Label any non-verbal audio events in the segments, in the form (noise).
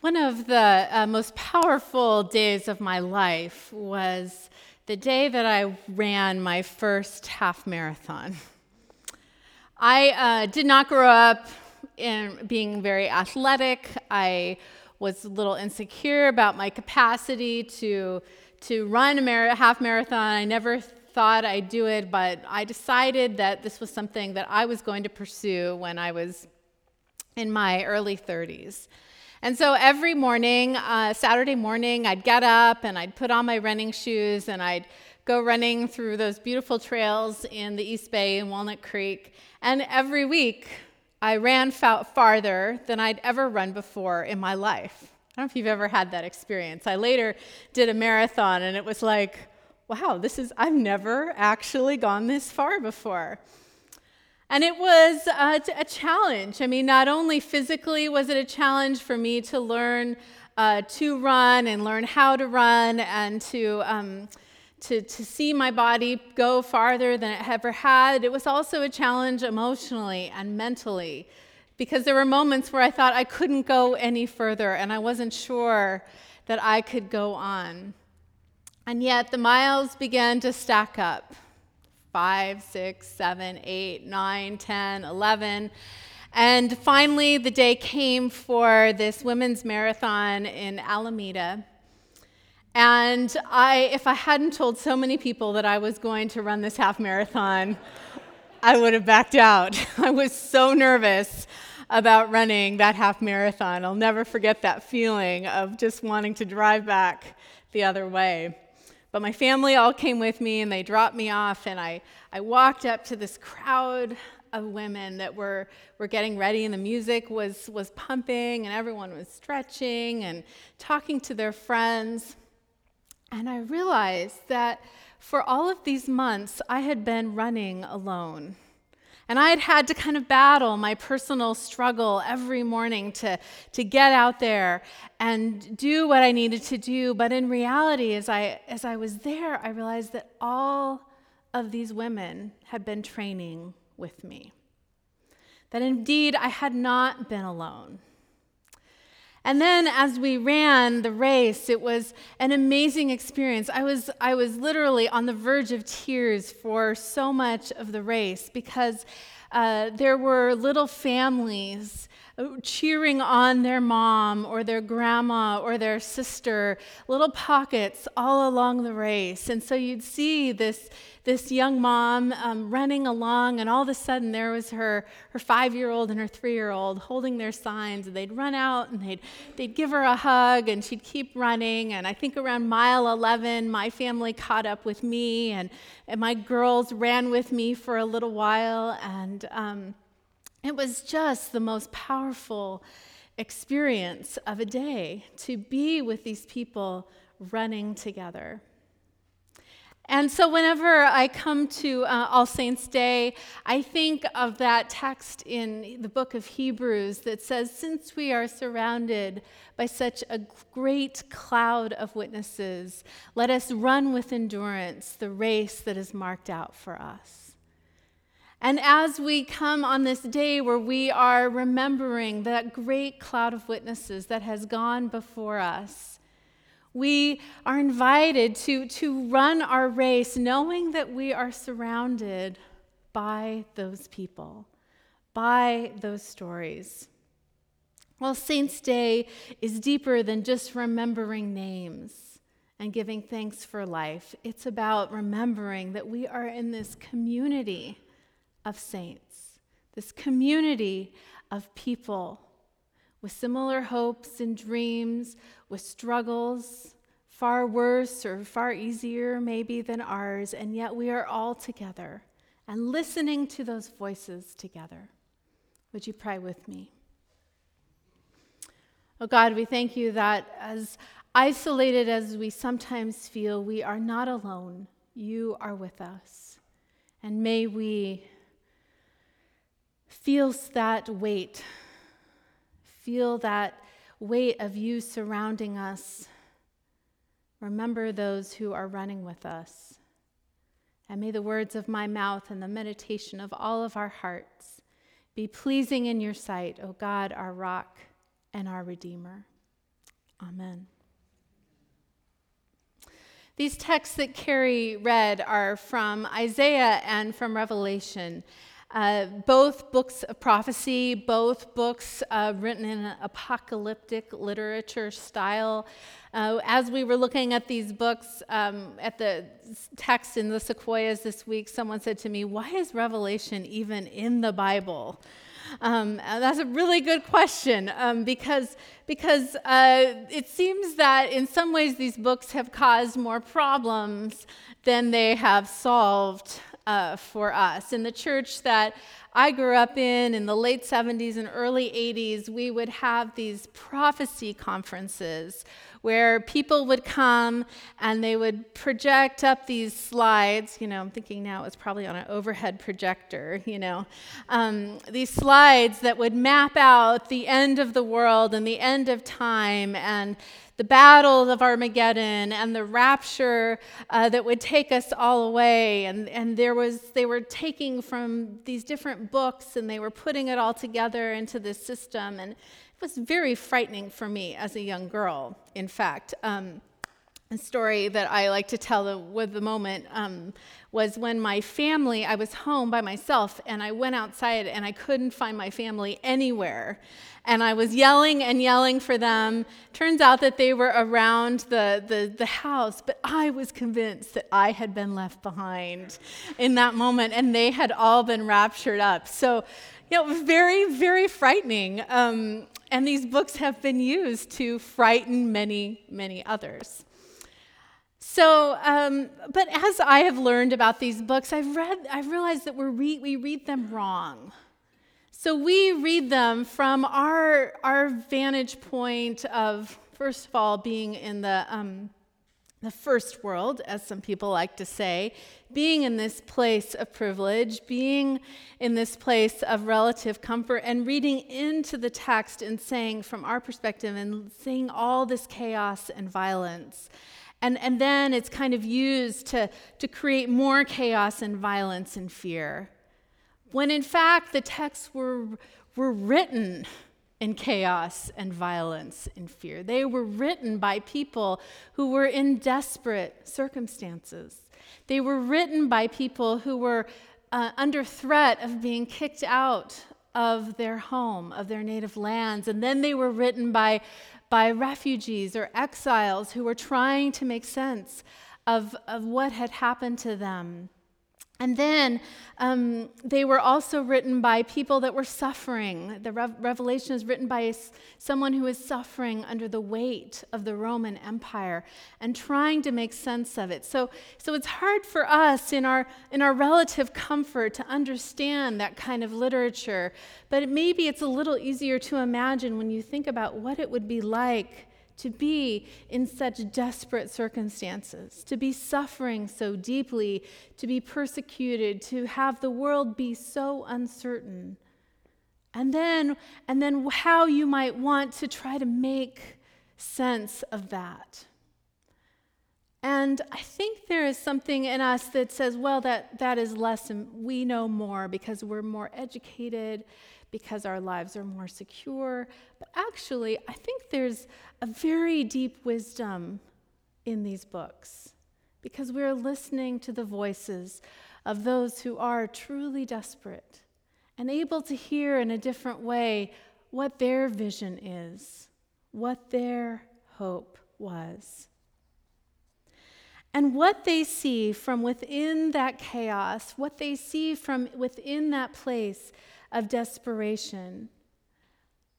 One of the uh, most powerful days of my life was the day that I ran my first half marathon. I uh, did not grow up in being very athletic. I was a little insecure about my capacity to, to run a mar- half marathon. I never thought I'd do it, but I decided that this was something that I was going to pursue when I was in my early 30s. And so every morning, uh, Saturday morning, I'd get up and I'd put on my running shoes and I'd go running through those beautiful trails in the East Bay and Walnut Creek. And every week, I ran fa- farther than I'd ever run before in my life. I don't know if you've ever had that experience. I later did a marathon and it was like, wow, this is, I've never actually gone this far before. And it was a, a, challenge. I mean, not only physically was it a challenge for me to learn uh, to run and learn how to run and to, um, to, to see my body go farther than it ever had, it was also a challenge emotionally and mentally because there were moments where I thought I couldn't go any further and I wasn't sure that I could go on. And yet the miles began to stack up five, six, seven, eight, nine, 10, 11. And finally, the day came for this women's marathon in Alameda. And I, if I hadn't told so many people that I was going to run this half marathon, I would have backed out. (laughs) I was so nervous about running that half marathon. I'll never forget that feeling of just wanting to drive back the other way. But my family all came with me and they dropped me off, and I, I walked up to this crowd of women that were, were getting ready, and the music was, was pumping, and everyone was stretching and talking to their friends. And I realized that for all of these months, I had been running alone. And I had had to kind of battle my personal struggle every morning to, to get out there and do what I needed to do. But in reality, as I, as I was there, I realized that all of these women had been training with me. That indeed I had not been alone. And then as we ran the race, it was an amazing experience. I was, I was literally on the verge of tears for so much of the race because uh, there were little families cheering on their mom or their grandma or their sister, little pockets all along the race. And so you'd see this, this young mom um, running along, and all of a sudden there was her, her five year old and her three year old holding their signs. And they'd run out and they'd, they'd give her a hug, and she'd keep running. And I think around mile 11, my family caught up with me, and, and my girls ran with me for a little while. And um, it was just the most powerful experience of a day to be with these people running together. And so, whenever I come to uh, All Saints' Day, I think of that text in the book of Hebrews that says, Since we are surrounded by such a great cloud of witnesses, let us run with endurance the race that is marked out for us. And as we come on this day where we are remembering that great cloud of witnesses that has gone before us, we are invited to, to run our race knowing that we are surrounded by those people, by those stories. Well, Saints' Day is deeper than just remembering names and giving thanks for life. It's about remembering that we are in this community of saints, this community of people with similar hopes and dreams, with struggles far worse or far easier maybe than ours, and yet we are all together and listening to those voices together. Would you pray with me? Oh God, we thank you that as isolated as we sometimes feel, we are not alone. You are with us. And may we feels that weight. Feel that weight of you surrounding us. Remember those who are running with us. And may the words of my mouth and the meditation of all of our hearts be pleasing in your sight, O God, our rock and our Redeemer. Amen. These texts that Carrie read are from Isaiah and from Revelation. Uh, both books of prophecy, both books uh, written in an apocalyptic literature style. Uh, as we were looking at these books, um, at the text in the Sequoias this week, someone said to me, Why is Revelation even in the Bible? Um, that's a really good question um, because, because uh, it seems that in some ways these books have caused more problems than they have solved uh, for us. In the church that I grew up in, in the late 70s and early 80s, we would have these prophecy conferences where people would come and they would project up these slides. You know, I'm thinking now it was probably on an overhead projector, you know, um, these slides that would map out the end of the world and the end of time and the battle of Armageddon and the rapture uh, that would take us all away. And, and there was, they were taking from these different books and they were putting it all together into this system. And it was very frightening for me as a young girl, in fact. Um, a story that I like to tell with the moment um, was when my family, I was home by myself and I went outside and I couldn't find my family anywhere. And I was yelling and yelling for them. Turns out that they were around the, the, the house, but I was convinced that I had been left behind in that moment and they had all been raptured up. So, you know, very, very frightening. Um, and these books have been used to frighten many, many others. So, um, but as I have learned about these books, I've read, I've realized that we're re- we read them wrong. So we read them from our, our vantage point of, first of all, being in the, um, the first world, as some people like to say, being in this place of privilege, being in this place of relative comfort, and reading into the text and saying, from our perspective, and seeing all this chaos and violence. And, and then it's kind of used to, to create more chaos and violence and fear when in fact the texts were, were written in chaos and violence and fear. They were written by people who were in desperate circumstances. They were written by people who were uh, under threat of being kicked out of their home, of their native lands. And then they were written by, by refugees or exiles who were trying to make sense of, of what had happened to them. And then um, they were also written by people that were suffering. The Re- Revelation is written by someone who is suffering under the weight of the Roman Empire and trying to make sense of it. So, so it's hard for us in our, in our relative comfort to understand that kind of literature, but it, maybe it's a little easier to imagine when you think about what it would be like to be in such desperate circumstances, to be suffering so deeply, to be persecuted, to have the world be so uncertain. And then, and then how you might want to try to make sense of that. And I think there is something in us that says, well, that, that is less, and we know more because we're more educated, because our lives are more secure. But actually, I think there's a very deep wisdom in these books because we're listening to the voices of those who are truly desperate and able to hear in a different way what their vision is, what their hope was. And what they see from within that chaos, what they see from within that place of desperation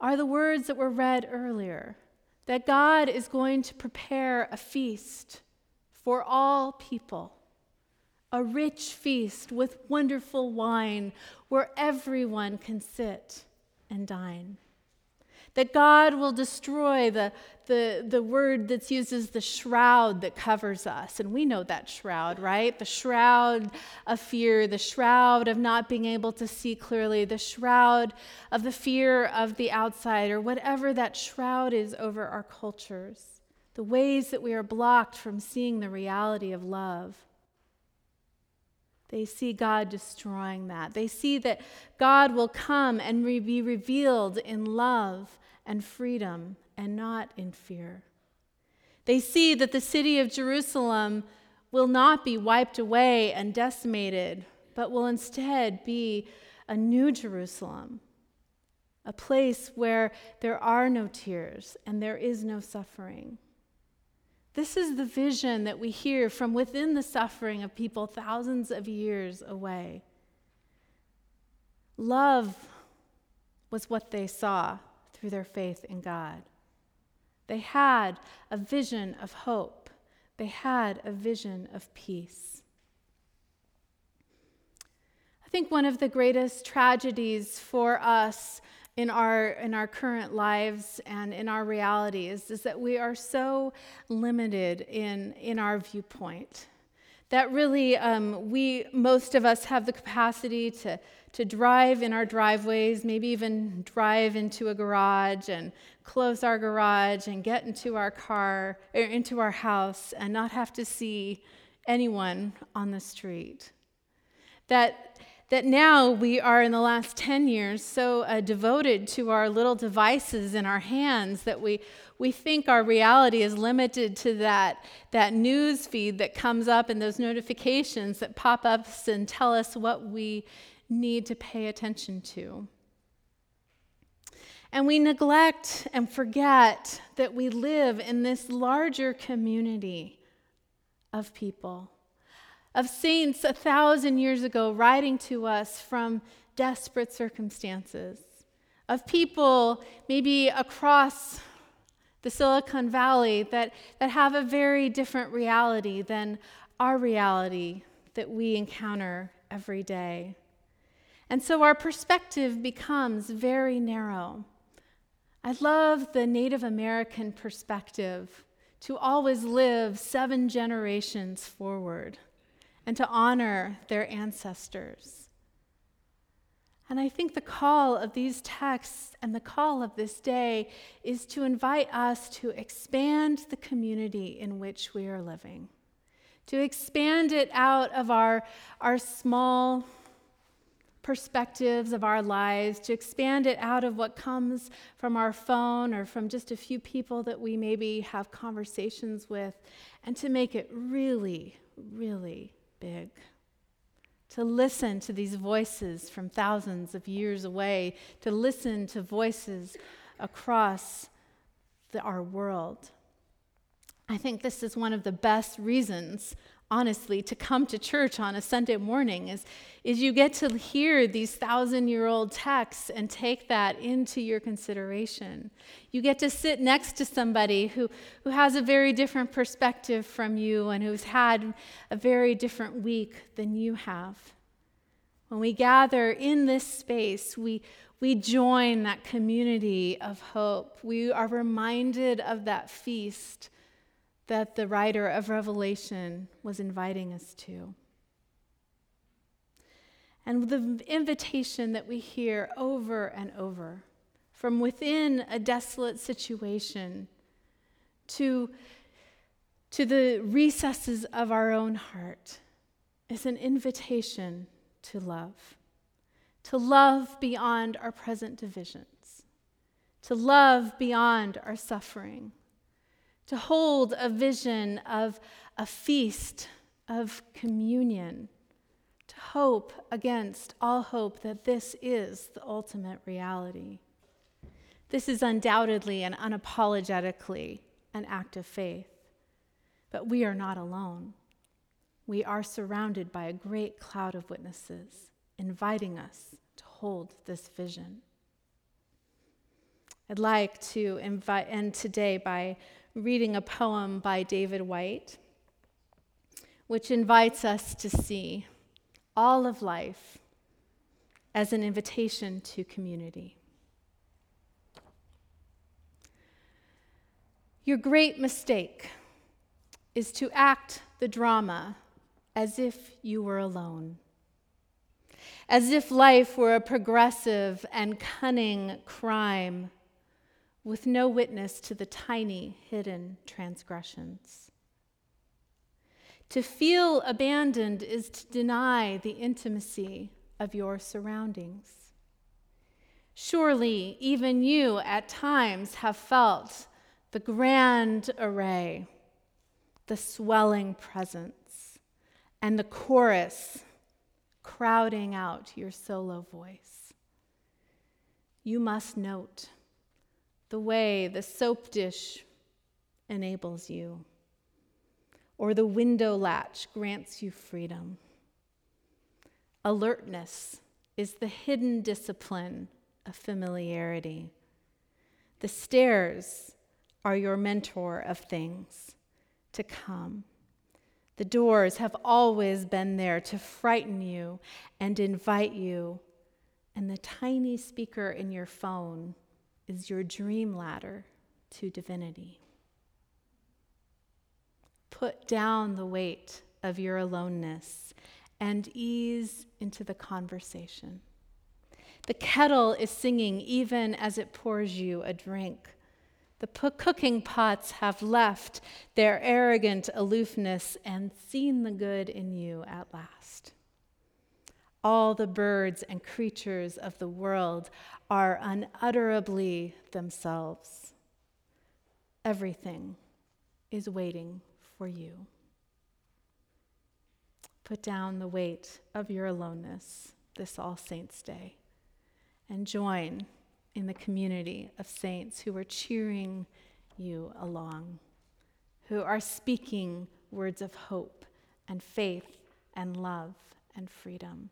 are the words that were read earlier that God is going to prepare a feast for all people, a rich feast with wonderful wine where everyone can sit and dine that God will destroy the, the, the word that's used as the shroud that covers us. And we know that shroud, right? The shroud of fear, the shroud of not being able to see clearly, the shroud of the fear of the outside, or whatever that shroud is over our cultures, the ways that we are blocked from seeing the reality of love. They see God destroying that. They see that God will come and be revealed in love and freedom and not in fear. They see that the city of Jerusalem will not be wiped away and decimated, but will instead be a new Jerusalem, a place where there are no tears and there is no suffering. This is the vision that we hear from within the suffering of people thousands of years away. Love was what they saw through their faith in God. They had a vision of hope, they had a vision of peace. I think one of the greatest tragedies for us in our in our current lives and in our realities is that we are so limited in in our viewpoint that really um, we most of us have the capacity to to drive in our driveways maybe even drive into a garage and close our garage and get into our car or into our house and not have to see anyone on the street. That that now we are in the last 10 years so uh, devoted to our little devices in our hands that we, we think our reality is limited to that, that news feed that comes up and those notifications that pop up and tell us what we need to pay attention to. And we neglect and forget that we live in this larger community of people of saints a thousand years ago writing to us from desperate circumstances, of people maybe across the Silicon Valley that, that have a very different reality than our reality that we encounter every day. And so our perspective becomes very narrow. I love the Native American perspective to always live seven generations forward and to honor their ancestors. And I think the call of these texts and the call of this day is to invite us to expand the community in which we are living, to expand it out of our, our small perspectives of our lives, to expand it out of what comes from our phone or from just a few people that we maybe have conversations with, and to make it really, really big. To listen to these voices from thousands of years away, to listen to voices across the, our world. I think this is one of the best reasons honestly, to come to church on a Sunday morning is, is you get to hear these thousand year old texts and take that into your consideration. You get to sit next to somebody who, who has a very different perspective from you and who's had a very different week than you have. When we gather in this space, we, we join that community of hope. We are reminded of that feast that the writer of Revelation was inviting us to. And the invitation that we hear over and over from within a desolate situation to, to the recesses of our own heart is an invitation to love, to love beyond our present divisions, to love beyond our suffering to hold a vision of a feast of communion, to hope against all hope that this is the ultimate reality. This is undoubtedly and unapologetically an act of faith, but we are not alone. We are surrounded by a great cloud of witnesses inviting us to hold this vision. I'd like to invite, end today by reading a poem by David Whyte, which invites us to see all of life as an invitation to community. Your great mistake is to act the drama as if you were alone, as if life were a progressive and cunning crime with no witness to the tiny hidden transgressions. To feel abandoned is to deny the intimacy of your surroundings. Surely, even you at times have felt the grand array the swelling presence, and the chorus crowding out your solo voice. You must note the way the soap dish enables you, or the window latch grants you freedom. Alertness is the hidden discipline of familiarity. The stairs are your mentor of things to come. The doors have always been there to frighten you and invite you, and the tiny speaker in your phone is your dream ladder to divinity. Put down the weight of your aloneness and ease into the conversation. The kettle is singing even as it pours you a drink. The cooking pots have left their arrogant aloofness and seen the good in you at last. All the birds and creatures of the world are unutterably themselves. Everything is waiting for you. Put down the weight of your aloneness this All Saints' Day and join in the community of saints who are cheering you along, who are speaking words of hope and faith and love and freedom.